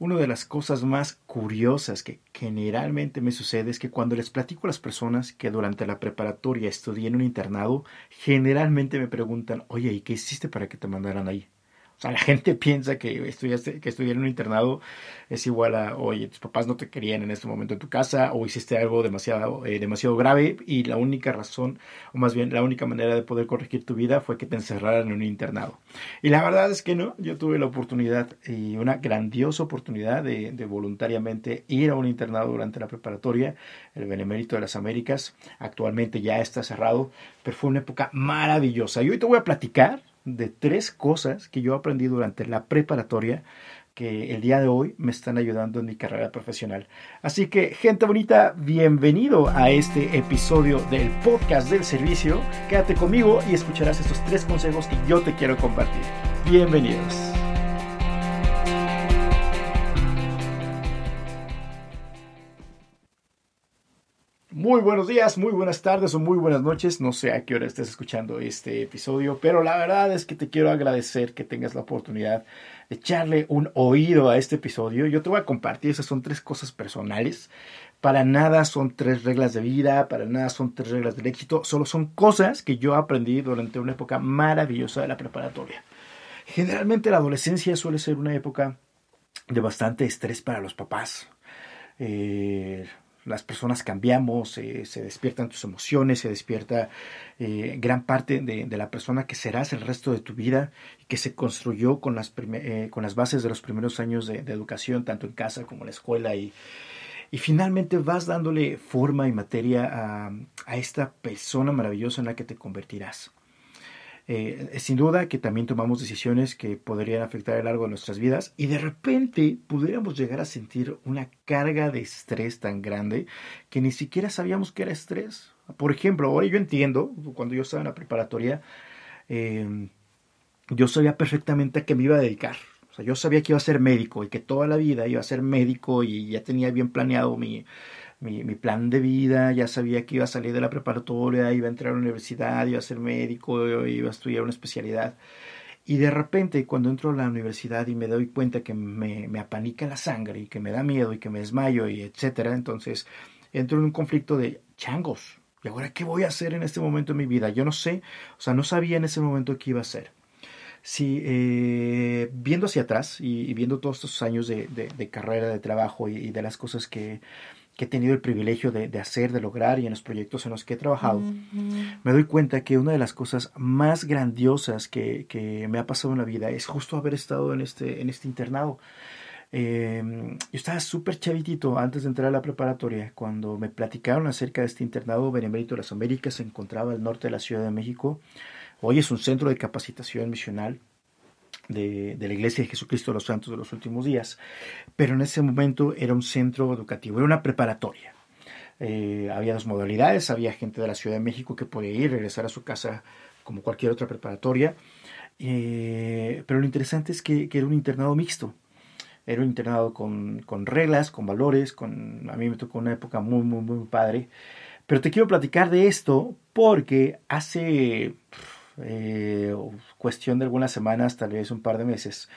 Una de las cosas más curiosas que generalmente me sucede es que cuando les platico a las personas que durante la preparatoria estudié en un internado, generalmente me preguntan, oye, ¿y qué hiciste para que te mandaran ahí? O sea, la gente piensa que estudiaste, que estudiar en un internado es igual a, oye, tus papás no te querían en este momento en tu casa o hiciste algo demasiado, eh, demasiado grave y la única razón, o más bien la única manera de poder corregir tu vida fue que te encerraran en un internado. Y la verdad es que no, yo tuve la oportunidad y una grandiosa oportunidad de, de voluntariamente ir a un internado durante la preparatoria, el Benemérito de las Américas. Actualmente ya está cerrado, pero fue una época maravillosa. Y hoy te voy a platicar de tres cosas que yo aprendí durante la preparatoria que el día de hoy me están ayudando en mi carrera profesional. Así que, gente bonita, bienvenido a este episodio del podcast del servicio. Quédate conmigo y escucharás estos tres consejos que yo te quiero compartir. Bienvenidos. Muy buenos días, muy buenas tardes o muy buenas noches. No sé a qué hora estés escuchando este episodio, pero la verdad es que te quiero agradecer que tengas la oportunidad de echarle un oído a este episodio. Yo te voy a compartir, esas son tres cosas personales. Para nada son tres reglas de vida, para nada son tres reglas del éxito, solo son cosas que yo aprendí durante una época maravillosa de la preparatoria. Generalmente la adolescencia suele ser una época de bastante estrés para los papás. Eh, las personas cambiamos, eh, se despiertan tus emociones, se despierta eh, gran parte de, la persona que serás el resto de tu vida y que se construyó con las, eh, con las bases de los primeros años de, educación, tanto en casa como en la escuela. Y, y finalmente vas dándole forma y materia a, a esta persona maravillosa en la que te convertirás. Eh, sin duda que también tomamos decisiones que podrían afectar a lo largo de nuestras vidas y de repente pudiéramos llegar a sentir una carga de estrés tan grande que ni siquiera sabíamos que era estrés. Por ejemplo, ahora yo entiendo, cuando yo estaba en la preparatoria, em, yo sabía perfectamente a qué me iba a dedicar. O sea, yo sabía que iba a ser médico y que toda la vida iba a ser médico y ya tenía bien planeado mi, mi, mi, plan de vida, ya sabía que iba a salir de la preparatoria, iba a entrar a la universidad, iba a ser médico, iba a estudiar una especialidad. Y de repente, cuando entro a la universidad y me doy cuenta que me, me apanica la sangre y que me da miedo y que me desmayo y etcétera, entonces entro en un conflicto de changos. ¿Y ahora qué voy a hacer en este momento de mi vida? Yo no sé, o sea, no sabía en ese momento qué iba a hacer. Si eh, viendo hacia atrás y, viendo todos estos años de, de, carrera, de trabajo y de las cosas que, que he tenido el privilegio de, hacer, de lograr y en los proyectos en los que he trabajado, me doy cuenta que una de las cosas más grandiosas que, que, me ha pasado en la vida es justo haber estado en este, en este internado. Em, yo estaba súper chavitito antes de entrar a la preparatoria cuando me platicaron acerca de este internado Benemérito de las Américas, se encontraba al norte de la Ciudad de México. Hoy es un centro de capacitación misional de, la Iglesia de Jesucristo de los Santos de los Últimos Días, pero en ese momento era un centro educativo, era una preparatoria. Eh, había dos modalidades, había gente de la Ciudad de México que podía ir, regresar a su casa como cualquier otra preparatoria, eh, pero lo interesante es que, era un internado mixto, era un internado con, con, reglas, con valores, con, a mí me tocó una época muy, muy, muy padre, pero te quiero platicar de esto porque hace eh, cuestión de algunas semanas, tal vez un par de meses,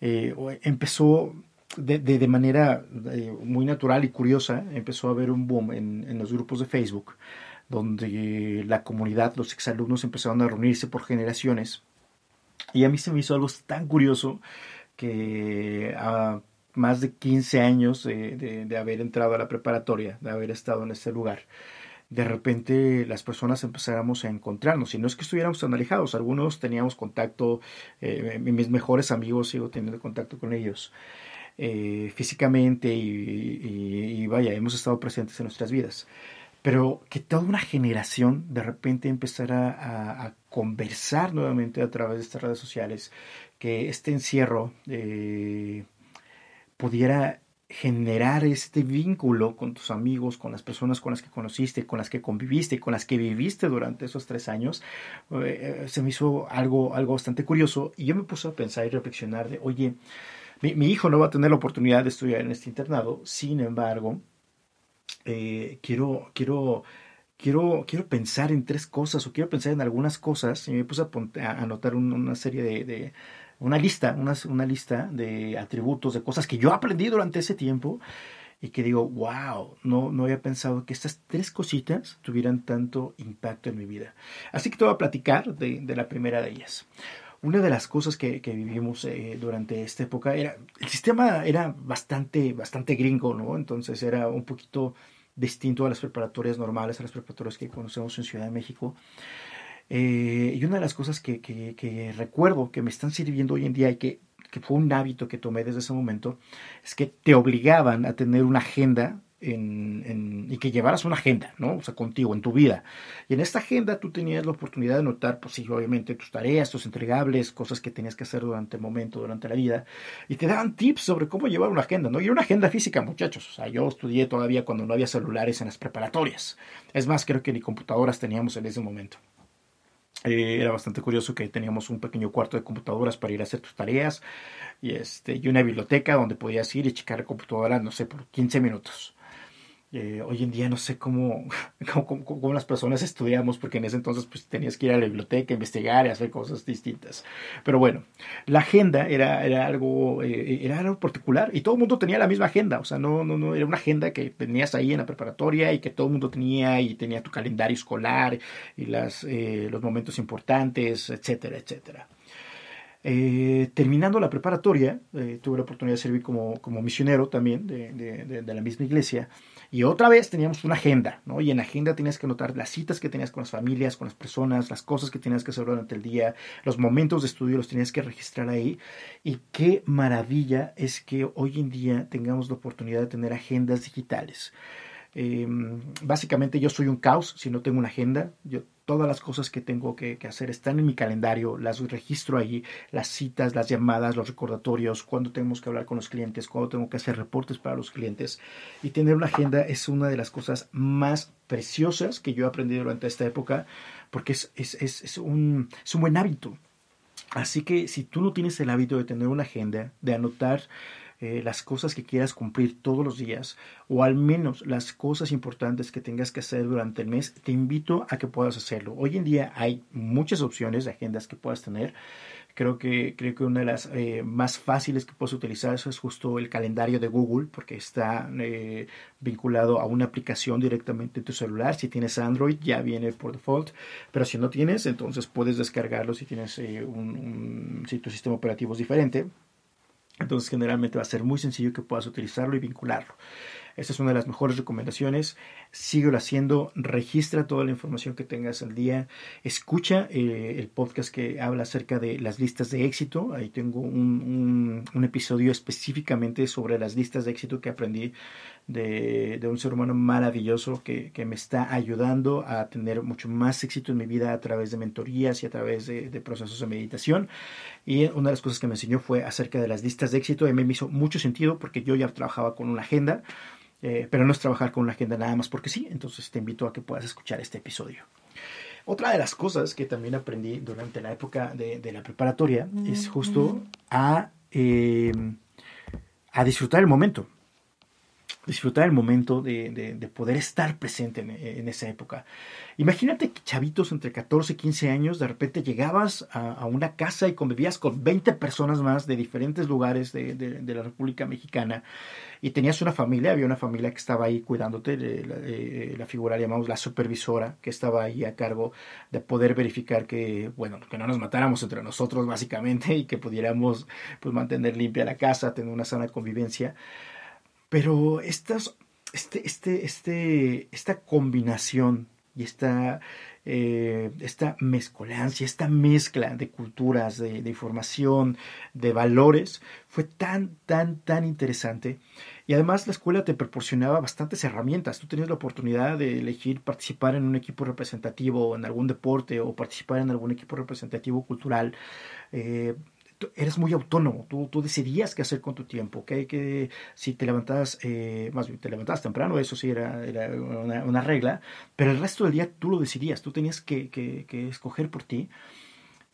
eh, empezó de, de, manera eh, muy natural y curiosa, empezó a haber un boom en, en, los grupos de Facebook, donde la comunidad, los exalumnos empezaron a reunirse por generaciones. Y a mí se me hizo algo tan curioso que a más de 15 años de, de haber entrado a la preparatoria, de haber estado en este lugar, de repente las personas empezáramos a encontrarnos. Y no es que estuviéramos tan alejados, algunos teníamos contacto, eh, mis mejores amigos sigo teniendo contacto con ellos eh, físicamente y, vaya, hemos estado presentes en nuestras vidas. Pero que toda una generación de repente empezara a, conversar nuevamente a través de estas redes sociales, que este encierro eh, pudiera generar este vínculo con tus amigos, con las personas con las que conociste, con las que conviviste, con las que viviste durante esos tres años, eh, se me hizo algo, algo bastante curioso. Y yo me puse a pensar y reflexionar de, oye, mi, hijo no va a tener la oportunidad de estudiar en este internado, sin embargo, eh, quiero, quiero, quiero, quiero pensar en tres cosas o quiero pensar en algunas cosas y me puse a, anotar una serie de una lista, una, una lista de atributos, de cosas que yo aprendí durante ese tiempo y que digo, wow, no, no había pensado que estas tres cositas tuvieran tanto impacto en mi vida. Así que te voy a platicar de, de la primera de ellas. Una de las cosas que, que vivimos eh, durante esta época era, el sistema era bastante, bastante gringo, ¿no? Entonces era un poquito distinto a las preparatorias normales, a las preparatorias que conocemos en Ciudad de México. Eh, y una de las cosas que, recuerdo que me están sirviendo hoy en día y que fue un hábito que tomé desde ese momento, es que te obligaban a tener una agenda en, y que llevaras una agenda, ¿no? O sea, contigo, en tu vida. Y en esta agenda tú tenías la oportunidad de notar, pues sí, obviamente tus tareas, tus entregables, cosas que tenías que hacer durante el momento, durante la vida, y te daban tips sobre cómo llevar una agenda, ¿no? Y una agenda física, muchachos. O sea, yo estudié todavía cuando no había celulares en las preparatorias. Es más, creo que ni computadoras teníamos en ese momento. Eh, era bastante curioso que teníamos un pequeño cuarto de computadoras para ir a hacer tus tareas y, este, y una biblioteca donde podías ir y checar la computadora, no sé, por 15 minutos. Eh, hoy en día no sé cómo, cómo, cómo, las personas estudiamos, porque en ese entonces pues, tenías que ir a la biblioteca, investigar y hacer cosas distintas. Pero bueno, la agenda era, era, algo, eh, era algo particular y todo el mundo tenía la misma agenda. O sea, no, no, no, era una agenda que tenías ahí en la preparatoria y que todo el mundo tenía y tenía tu calendario escolar y las, eh, los momentos importantes, etcétera, etcétera. Eh, terminando la preparatoria, eh, tuve la oportunidad de servir como, como misionero también de, de, de, la misma iglesia. Y otra vez teníamos una agenda, ¿no? Y en la agenda tenías que anotar las citas que tenías con las familias, con las personas, las cosas que tenías que hacer durante el día, los momentos de estudio los tenías que registrar ahí. Y qué maravilla es que hoy en día tengamos la oportunidad de tener agendas digitales. Eh, básicamente yo soy un caos si no tengo una agenda. Todas las cosas que tengo que, hacer están en mi calendario, las registro ahí, las citas, las llamadas, los recordatorios, cuando tenemos que hablar con los clientes, cuando tengo que hacer reportes para los clientes. Y tener una agenda es una de las cosas más preciosas que yo he aprendido durante esta época, porque es un buen hábito. Así que si tú no tienes el hábito de tener una agenda, de anotar eh, las cosas que quieras cumplir todos los días o al menos las cosas importantes que tengas que hacer durante el mes, te invito a que puedas hacerlo. Hoy en día hay muchas opciones de agendas que puedas tener. Creo que, creo que una de las eh, más fáciles que puedes utilizar es justo el calendario de Google, porque está eh, vinculado a una aplicación directamente en tu celular. Si tienes Android, ya viene por default, pero si no tienes, entonces puedes descargarlo si tienes un, si tu sistema operativo es diferente. Entonces generalmente va a ser muy sencillo que puedas utilizarlo y vincularlo. Esta es una de las mejores recomendaciones. Síguelo haciendo, registra toda la información que tengas al día, escucha eh, el podcast que habla acerca de las listas de éxito. Ahí tengo un, un, episodio específicamente sobre las listas de éxito que aprendí de, de un ser humano maravilloso que, que, me está ayudando a tener mucho más éxito en mi vida a través de mentorías y a través de, de procesos de meditación. Y una de las cosas que me enseñó fue acerca de las listas de éxito y me hizo mucho sentido porque yo ya trabajaba con una agenda eh, pero no es trabajar con una agenda nada más porque sí, entonces te invito a que puedas escuchar este episodio. Otra de las cosas que también aprendí durante la época de, de la preparatoria es justo a, eh, a disfrutar el momento disfrutar el momento de, de, poder estar presente en, en, esa época. Imagínate que chavitos entre 14 y 15 años, de repente llegabas a, una casa y convivías con 20 personas más de diferentes lugares de, de, la República Mexicana y tenías una familia, había una familia que estaba ahí cuidándote, la, eh, la figura llamamos la supervisora, que estaba ahí a cargo de poder verificar que, bueno, que no nos matáramos entre nosotros básicamente y que pudiéramos pues, mantener limpia la casa, tener una sana convivencia. Pero estas, este, este, este, esta combinación y esta, eh, esta mezcolancia, esta mezcla de culturas, de, información, de valores, fue tan, tan, tan interesante. Y además la escuela te proporcionaba bastantes herramientas. Tú tenías la oportunidad de elegir participar en un equipo representativo, en algún deporte o participar en algún equipo representativo cultural. Eh, eres muy autónomo, tú, tú, decidías qué hacer con tu tiempo, que, que si te levantabas, eh, más bien te levantabas temprano, eso sí era, era una, una, regla, pero el resto del día tú lo decidías, tú tenías que, que, que escoger por ti.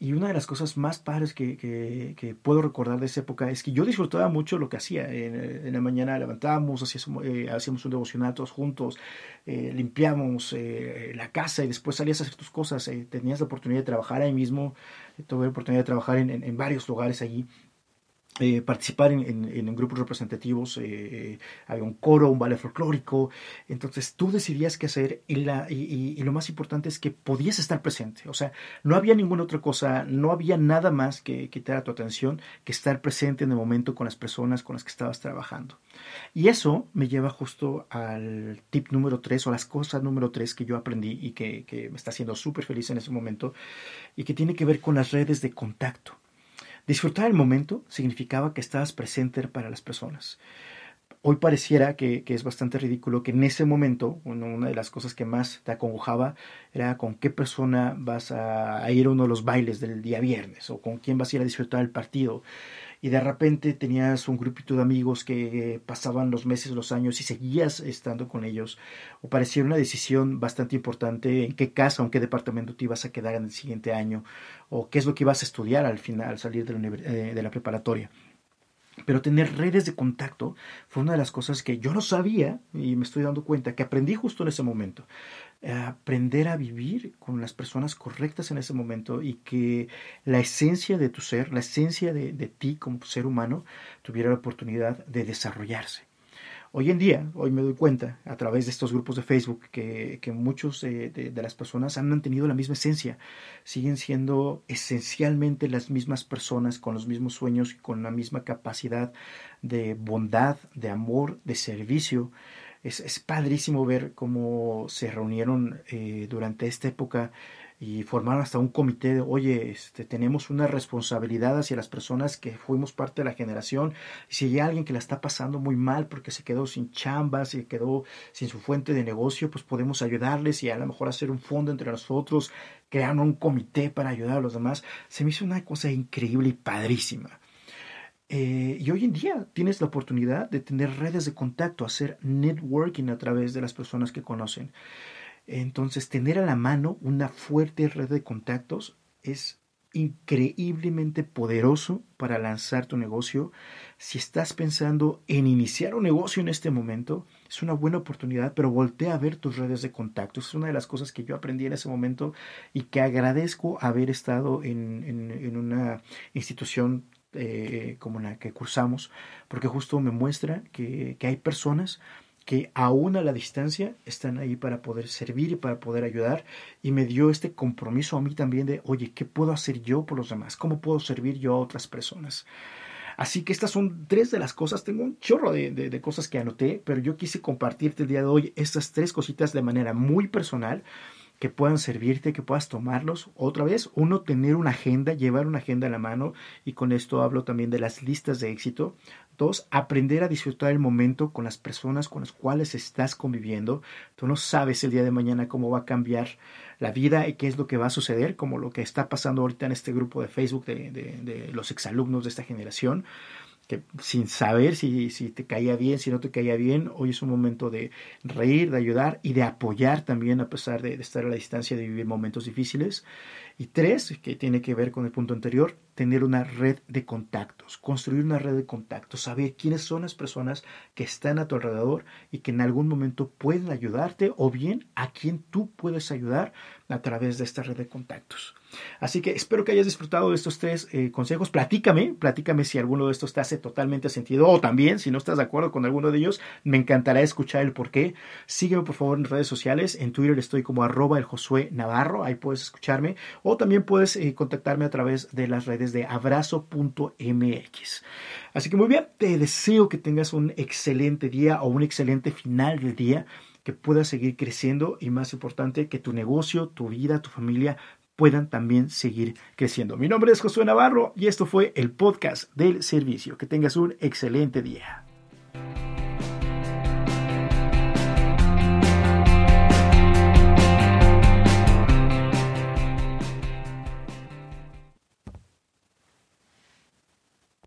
Y una de las cosas más padres que, que, que, puedo recordar de esa época es que yo disfrutaba mucho lo que hacía. En, en la mañana levantábamos, hacíamos, eh, hacíamos un devocional todos juntos, eh, limpiábamos eh, la casa y después salías a hacer tus cosas. Eh, tenías la oportunidad de trabajar ahí mismo tuve la oportunidad de trabajar en, en varios lugares allí eh, participar en, en, grupos representativos, eh, había un coro, un ballet folclórico, entonces tú decidías qué hacer y, la, y, lo más importante es que podías estar presente, o sea, no había ninguna otra cosa, no había nada más que quitar tu atención que estar presente en el momento con las personas con las que estabas trabajando. Y eso me lleva justo al tip número tres o las cosas número tres que yo aprendí y que, que me está haciendo súper feliz en ese momento y que tiene que ver con las redes de contacto. Disfrutar el momento significaba que estabas presente para las personas. Hoy pareciera que, es bastante ridículo que en ese momento, una de las cosas que más te acongojaba era con qué persona vas a, a ir a uno de los bailes del día viernes o con quién vas a ir a disfrutar el partido y de repente tenías un grupito de amigos que pasaban los meses, los años y seguías estando con ellos, o parecía una decisión bastante importante en qué casa o en qué departamento te ibas a quedar en el siguiente año, o qué es lo que ibas a estudiar al final, al salir de la, eh, de la preparatoria. Pero tener redes de contacto fue una de las cosas que yo no sabía y me estoy dando cuenta que aprendí justo en ese momento aprender a vivir con las personas correctas en ese momento y que la esencia de tu ser, la esencia de, ti como ser humano, tuviera la oportunidad de desarrollarse. Hoy en día, hoy me doy cuenta a través de estos grupos de Facebook que, que muchos de, de, las personas han mantenido la misma esencia, siguen siendo esencialmente las mismas personas con los mismos sueños y con la misma capacidad de bondad, de amor, de servicio, es, padrísimo ver cómo se reunieron eh, durante esta época y formaron hasta un comité de, oye, este, tenemos una responsabilidad hacia las personas que fuimos parte de la generación. Y si hay alguien que la está pasando muy mal porque se quedó sin chamba, se quedó sin su fuente de negocio, pues podemos ayudarles y a lo mejor hacer un fondo entre nosotros, crear un comité para ayudar a los demás. Se me hizo una cosa increíble y padrísima. Eh, y hoy en día tienes la oportunidad de tener redes de contacto, hacer networking a través de las personas que conocen. Entonces, tener a la mano una fuerte red de contactos es increíblemente poderoso para lanzar tu negocio. Si estás pensando en iniciar un negocio en este momento, es una buena oportunidad, pero voltea a ver tus redes de contactos. Es una de las cosas que yo aprendí en ese momento y que agradezco haber estado en, en una institución eh, como la que cursamos, porque justo me muestra que, que hay personas que aún a la distancia están ahí para poder servir y para poder ayudar y me dio este compromiso a mí también de, oye, ¿qué puedo hacer yo por los demás? ¿Cómo puedo servir yo a otras personas? Así que estas son tres de las cosas, tengo un chorro de, de, cosas que anoté, pero yo quise compartirte el día de hoy estas tres cositas de manera muy personal que puedan servirte, que puedas tomarlos. Otra vez, uno, tener una agenda, llevar una agenda en la mano, y con esto hablo también de las listas de éxito. Dos, aprender a disfrutar el momento con las personas con las cuales estás conviviendo. Tú no sabes el día de mañana cómo va a cambiar la vida y qué es lo que va a suceder, como lo que está pasando ahorita en este grupo de Facebook de, de los exalumnos de esta generación que sin saber si, si te caía bien, si no te caía bien, hoy es un momento de reír, de ayudar y de apoyar también a pesar de, de estar a la distancia, de vivir momentos difíciles. Y tres, que tiene que ver con el punto anterior, tener una red de contactos, construir una red de contactos, saber quiénes son las personas que están a tu alrededor y que en algún momento pueden ayudarte o bien a quién tú puedes ayudar a través de esta red de contactos. Así que espero que hayas disfrutado de estos tres eh, consejos. Platícame, platícame si alguno de estos te hace totalmente sentido o también si no estás de acuerdo con alguno de ellos, me encantará escuchar el por qué. Sígueme por favor en redes sociales. En Twitter estoy como arroba el Josué Navarro, ahí puedes escucharme o también puedes eh, contactarme a través de las redes de abrazo.mx. Así que muy bien, te deseo que tengas un excelente día o un excelente final del día que puedas seguir creciendo y más importante que tu negocio, tu vida, tu familia puedan también seguir creciendo. Mi nombre es Josué Navarro y esto fue el podcast del servicio. Que tengas un excelente día.